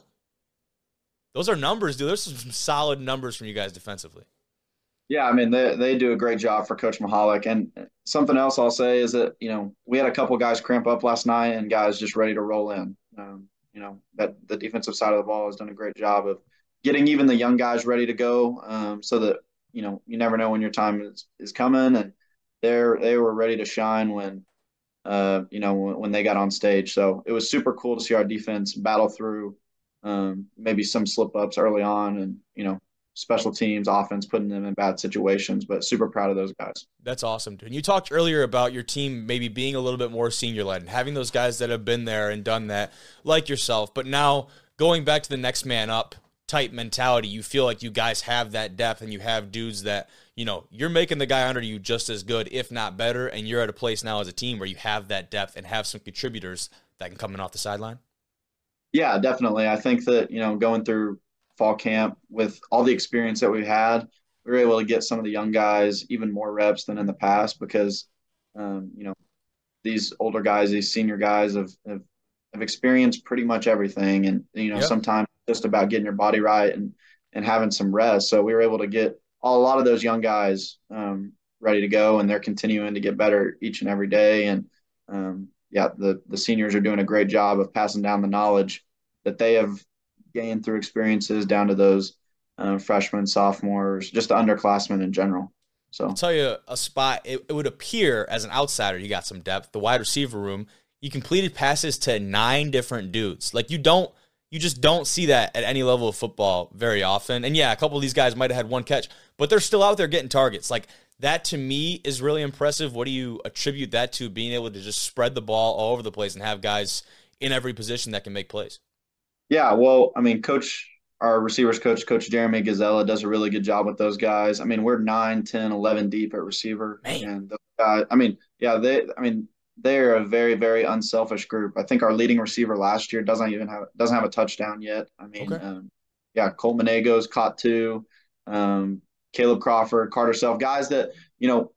Those are numbers, dude. There's some solid numbers from you guys defensively.
Yeah, I mean they they do a great job for Coach Mahalik. And something else I'll say is that you know we had a couple guys cramp up last night and guys just ready to roll in. Um, you know that the defensive side of the ball has done a great job of getting even the young guys ready to go, um, so that you know you never know when your time is, is coming, and they're they were ready to shine when uh, you know when, when they got on stage. So it was super cool to see our defense battle through um, maybe some slip ups early on, and you know special teams, offense, putting them in bad situations. But super proud of those guys.
That's awesome, dude. And you talked earlier about your team maybe being a little bit more senior led and having those guys that have been there and done that, like yourself. But now going back to the next man up type mentality, you feel like you guys have that depth and you have dudes that you know you're making the guy under you just as good, if not better. And you're at a place now as a team where you have that depth and have some contributors that can come in off the sideline.
Yeah, definitely. I think that, you know, going through fall camp with all the experience that we had, we were able to get some of the young guys even more reps than in the past because, um, you know, these older guys, these senior guys have, have, have experienced pretty much everything. And, you know, yep. sometimes just about getting your body right and, and having some rest. So we were able to get a lot of those young guys um, ready to go and they're continuing to get better each and every day. And, um, yeah, the the seniors are doing a great job of passing down the knowledge that they have gained through experiences down to those uh, freshmen, sophomores, just the underclassmen in general. So
I'll tell you a spot. It, it would appear as an outsider, you got some depth. The wide receiver room, you completed passes to nine different dudes. Like you don't, you just don't see that at any level of football very often. And yeah, a couple of these guys might have had one catch, but they're still out there getting targets. Like that to me is really impressive. What do you attribute that to? Being able to just spread the ball all over the place and have guys in every position that can make plays.
Yeah, well, I mean, coach, our receivers coach, Coach Jeremy Gazella, does a really good job with those guys. I mean, we're 9, 10, 11 deep at receiver.
Man.
And those guys, I mean, yeah, they, I mean, they're a very, very unselfish group. I think our leading receiver last year doesn't even have doesn't have a touchdown yet. I mean, okay. um, yeah, Colt Manego's caught two. Um, Caleb Crawford, Carter Self, guys that you know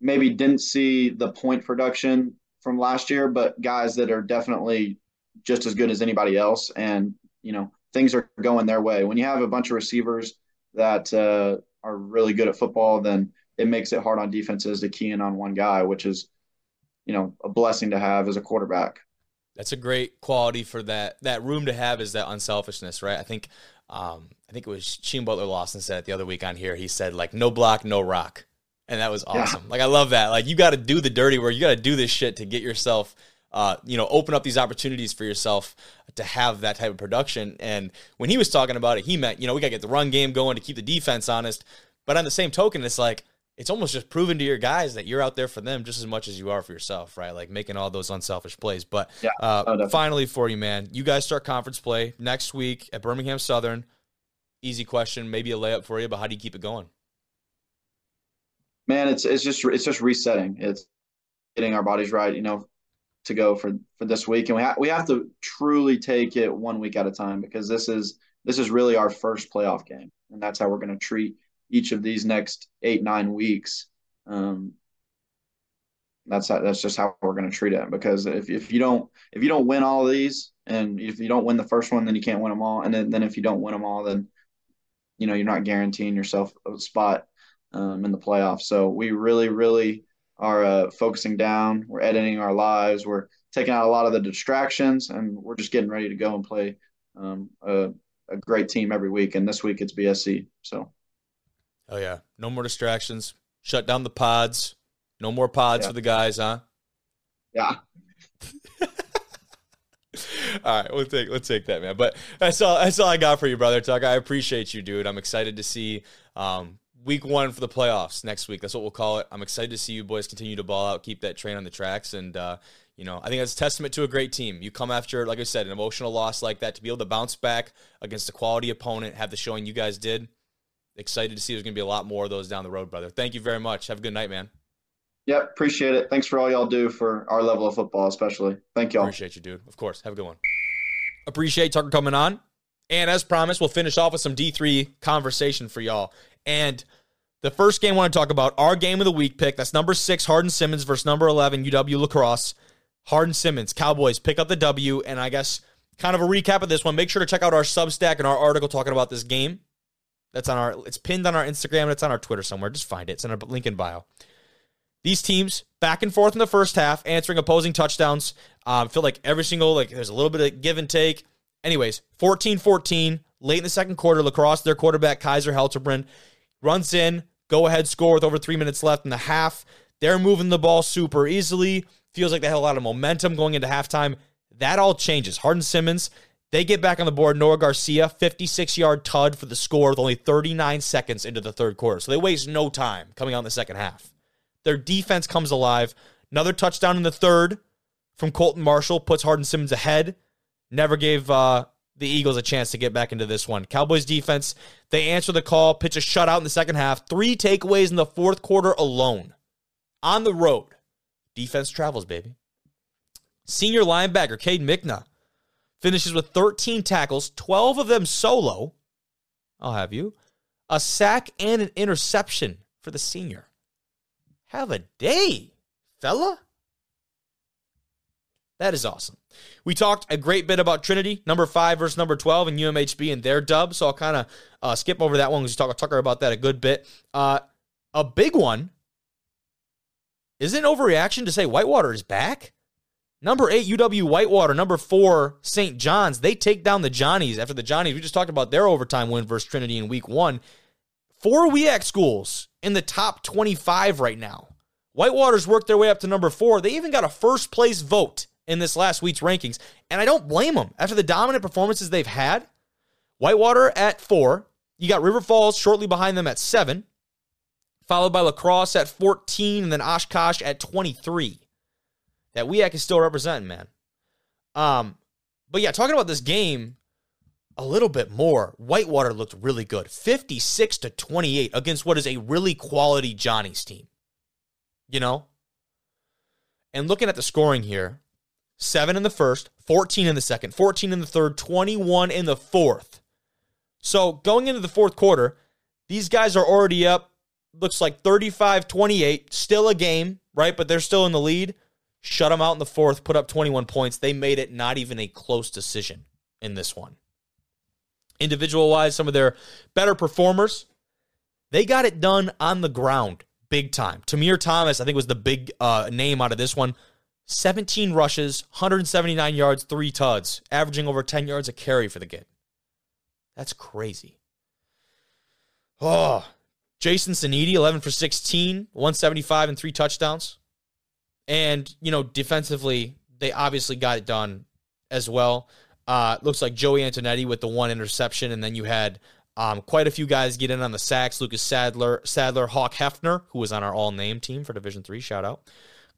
maybe didn't see the point production from last year, but guys that are definitely just as good as anybody else. And, you know, things are going their way. When you have a bunch of receivers that uh, are really good at football, then it makes it hard on defenses to key in on one guy, which is, you know, a blessing to have as a quarterback.
That's a great quality for that that room to have is that unselfishness, right? I think um, I think it was Sheen Butler Lawson said it the other week on here. He said like no block, no rock. And that was awesome. Yeah. Like I love that. Like you got to do the dirty work. You got to do this shit to get yourself uh, you know, open up these opportunities for yourself to have that type of production. And when he was talking about it, he meant, you know, we got to get the run game going to keep the defense honest. But on the same token, it's like, it's almost just proving to your guys that you're out there for them just as much as you are for yourself, right? Like making all those unselfish plays. But yeah, uh, oh, finally, for you, man, you guys start conference play next week at Birmingham Southern. Easy question, maybe a layup for you, but how do you keep it going?
Man, it's it's just it's just resetting. It's getting our bodies right. You know, to go for for this week, and we we have to truly take it one week at a time because this is this is really our first playoff game, and that's how we're going to treat each of these next eight nine weeks. Um, that's how, that's just how we're going to treat it. Because if, if you don't if you don't win all these and if you don't win the first one then you can't win them all. And then, then if you don't win them all then you know you're not guaranteeing yourself a spot um, in the playoffs. So we really really are uh, focusing down. We're editing our lives. We're taking out a lot of the distractions, and we're just getting ready to go and play um, a, a, great team every week. And this week it's BSC. So,
oh yeah, no more distractions. Shut down the pods. No more pods yeah. for the guys, huh?
Yeah.
all right, we'll take let's take that, man. But that's all that's all I got for you, brother. Tuck. I appreciate you, dude. I'm excited to see um, week one for the playoffs next week. That's what we'll call it. I'm excited to see you boys continue to ball out, keep that train on the tracks, and uh, you know I think that's a testament to a great team. You come after, like I said, an emotional loss like that to be able to bounce back against a quality opponent, have the showing you guys did. Excited to see there's going to be a lot more of those down the road, brother. Thank you very much. Have a good night, man.
Yep, appreciate it. Thanks for all y'all do for our level of football, especially. Thank y'all.
Appreciate you, dude. Of course. Have a good one. Appreciate Tucker coming on. And as promised, we'll finish off with some D3 conversation for y'all. And the first game I want to talk about, our game of the week pick. That's number six, Hardin Simmons versus number 11, UW La Crosse. Hardin Simmons, Cowboys pick up the W. And I guess kind of a recap of this one. Make sure to check out our Substack and our article talking about this game. That's on our, it's pinned on our Instagram and it's on our Twitter somewhere. Just find it. It's in our link in bio. These teams back and forth in the first half, answering opposing touchdowns. Um, feel like every single, like there's a little bit of give and take. Anyways, 14 14, late in the second quarter, La Crosse, their quarterback, Kaiser Helterbrand, runs in, go ahead score with over three minutes left in the half. They're moving the ball super easily. Feels like they had a lot of momentum going into halftime. That all changes. Hardin Simmons, they get back on the board. Nora Garcia, 56 yard tud for the score with only 39 seconds into the third quarter. So they waste no time coming out in the second half. Their defense comes alive. Another touchdown in the third from Colton Marshall puts Hardin Simmons ahead. Never gave uh, the Eagles a chance to get back into this one. Cowboys defense, they answer the call, pitch a shutout in the second half, three takeaways in the fourth quarter alone. On the road, defense travels, baby. Senior linebacker Cade Mikna finishes with 13 tackles, 12 of them solo. I'll have you. A sack and an interception for the senior. Have a day, fella. That is awesome. We talked a great bit about Trinity, number five versus number 12, and UMHB and their dub. So I'll kind of uh, skip over that one because we talked to Tucker about that a good bit. Uh, a big one is an overreaction to say Whitewater is back. Number eight, UW Whitewater. Number four, St. John's. They take down the Johnnies after the Johnnies. We just talked about their overtime win versus Trinity in week one. Four WIAC schools in the top 25 right now. Whitewater's worked their way up to number four. They even got a first place vote in this last week's rankings. And I don't blame them. After the dominant performances they've had, Whitewater at four. You got River Falls shortly behind them at seven. followed by La Crosse at 14, and then Oshkosh at 23. That WIAC is still representing, man. Um, but yeah, talking about this game a little bit more, Whitewater looked really good. 56 to 28 against what is a really quality Johnny's team. You know? And looking at the scoring here, seven in the first, 14 in the second, 14 in the third, 21 in the fourth. So going into the fourth quarter, these guys are already up, looks like 35 28, still a game, right? But they're still in the lead. Shut them out in the fourth, put up 21 points. They made it not even a close decision in this one. Individual wise, some of their better performers, they got it done on the ground big time. Tamir Thomas, I think, was the big uh, name out of this one. 17 rushes, 179 yards, three tuds, averaging over 10 yards a carry for the kid. That's crazy. Oh, Jason Sanidi, 11 for 16, 175 and three touchdowns. And, you know, defensively, they obviously got it done as well. Uh, looks like Joey Antonetti with the one interception, and then you had um, quite a few guys get in on the sacks. Lucas Sadler, Sadler, Hawk Hefner, who was on our all name team for Division Three. Shout out.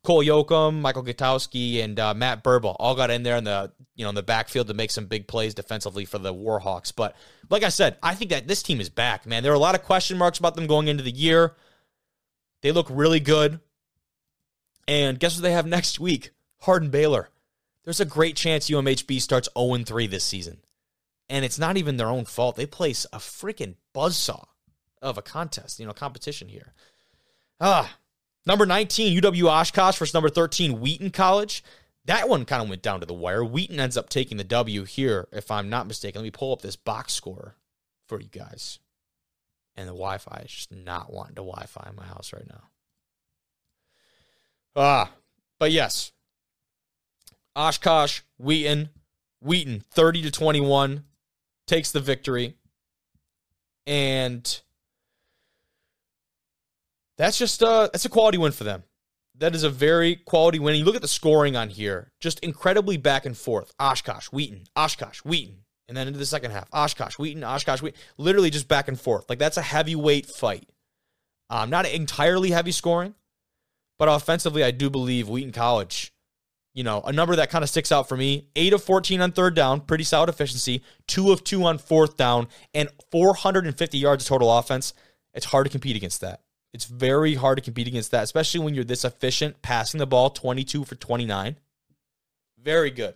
Cole Yoakum, Michael Gutowski, and uh, Matt Burba all got in there in the you know in the backfield to make some big plays defensively for the Warhawks. But like I said, I think that this team is back, man. There are a lot of question marks about them going into the year. They look really good. And guess what they have next week? Hardin Baylor. There's a great chance UMHB starts 0 3 this season. And it's not even their own fault. They place a freaking buzzsaw of a contest, you know, competition here. Ah, Number 19, UW Oshkosh versus number 13, Wheaton College. That one kind of went down to the wire. Wheaton ends up taking the W here, if I'm not mistaken. Let me pull up this box score for you guys. And the Wi Fi is just not wanting to Wi Fi in my house right now. Ah, but yes. Oshkosh, Wheaton, Wheaton, 30 to 21, takes the victory. And that's just uh that's a quality win for them. That is a very quality win. You look at the scoring on here, just incredibly back and forth. Oshkosh, Wheaton, Oshkosh, Wheaton, and then into the second half, Oshkosh, Wheaton, Oshkosh, Wheaton. Literally just back and forth. Like that's a heavyweight fight. Um, not entirely heavy scoring, but offensively, I do believe Wheaton College. You know, a number that kind of sticks out for me: eight of fourteen on third down, pretty solid efficiency. Two of two on fourth down, and 450 yards of total offense. It's hard to compete against that. It's very hard to compete against that, especially when you're this efficient, passing the ball 22 for 29. Very good.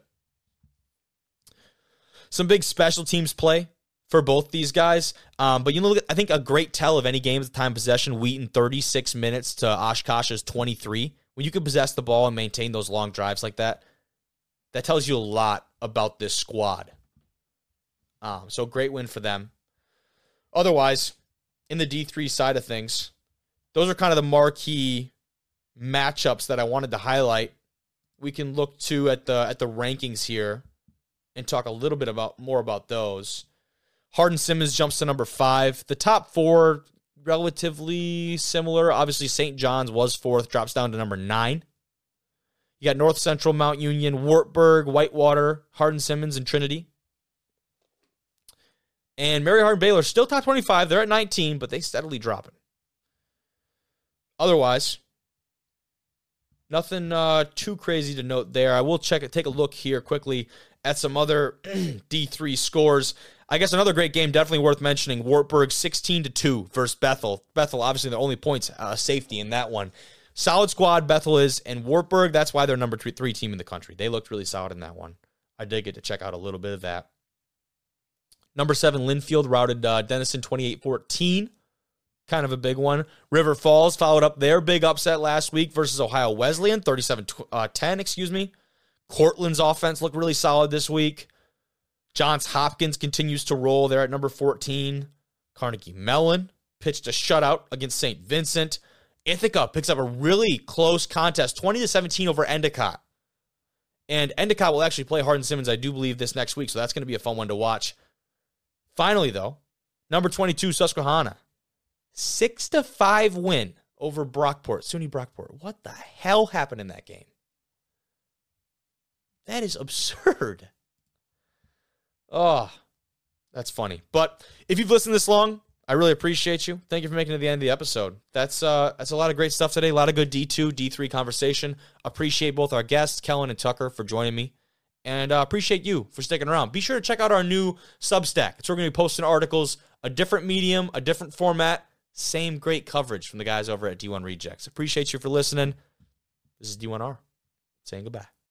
Some big special teams play for both these guys. Um, but you know, I think a great tell of any game at the time possession, Wheaton 36 minutes to Oshkosh's 23. When you can possess the ball and maintain those long drives like that, that tells you a lot about this squad. Um, so great win for them. Otherwise, in the D3 side of things, those are kind of the marquee matchups that I wanted to highlight. We can look to at the at the rankings here and talk a little bit about more about those. Hardin Simmons jumps to number five. The top four relatively similar. Obviously, St. John's was fourth, drops down to number nine. You got North Central, Mount Union, Wartburg, Whitewater, Hardin Simmons, and Trinity. And Mary Hardin Baylor still top 25. They're at 19, but they steadily dropping. Otherwise, nothing uh, too crazy to note there. I will check it, take a look here quickly at some other D3 scores. I guess another great game, definitely worth mentioning. Wartburg 16 to 2 versus Bethel. Bethel, obviously, the only points uh, safety in that one. Solid squad, Bethel is, and Wartburg, that's why they're number three team in the country. They looked really solid in that one. I did get to check out a little bit of that. Number seven, Linfield routed uh, Denison 28 14 kind of a big one. River Falls followed up their big upset last week versus Ohio Wesleyan, 37 uh, 10, excuse me. Cortland's offense looked really solid this week. Johns Hopkins continues to roll there at number 14. Carnegie Mellon pitched a shutout against St. Vincent. Ithaca picks up a really close contest, 20 to 17 over Endicott. And Endicott will actually play Hardin Simmons, I do believe, this next week. So that's going to be a fun one to watch. Finally, though, number 22, Susquehanna Six to five win over Brockport, SUNY Brockport. What the hell happened in that game? That is absurd. Oh, that's funny. But if you've listened this long, I really appreciate you. Thank you for making it to the end of the episode. That's uh that's a lot of great stuff today. A lot of good D2, D3 conversation. Appreciate both our guests, Kellen and Tucker, for joining me. And uh, appreciate you for sticking around. Be sure to check out our new Substack. It's where we're going to be posting articles, a different medium, a different format, same great coverage from the guys over at D1 Rejects. Appreciate you for listening. This is D1R saying goodbye.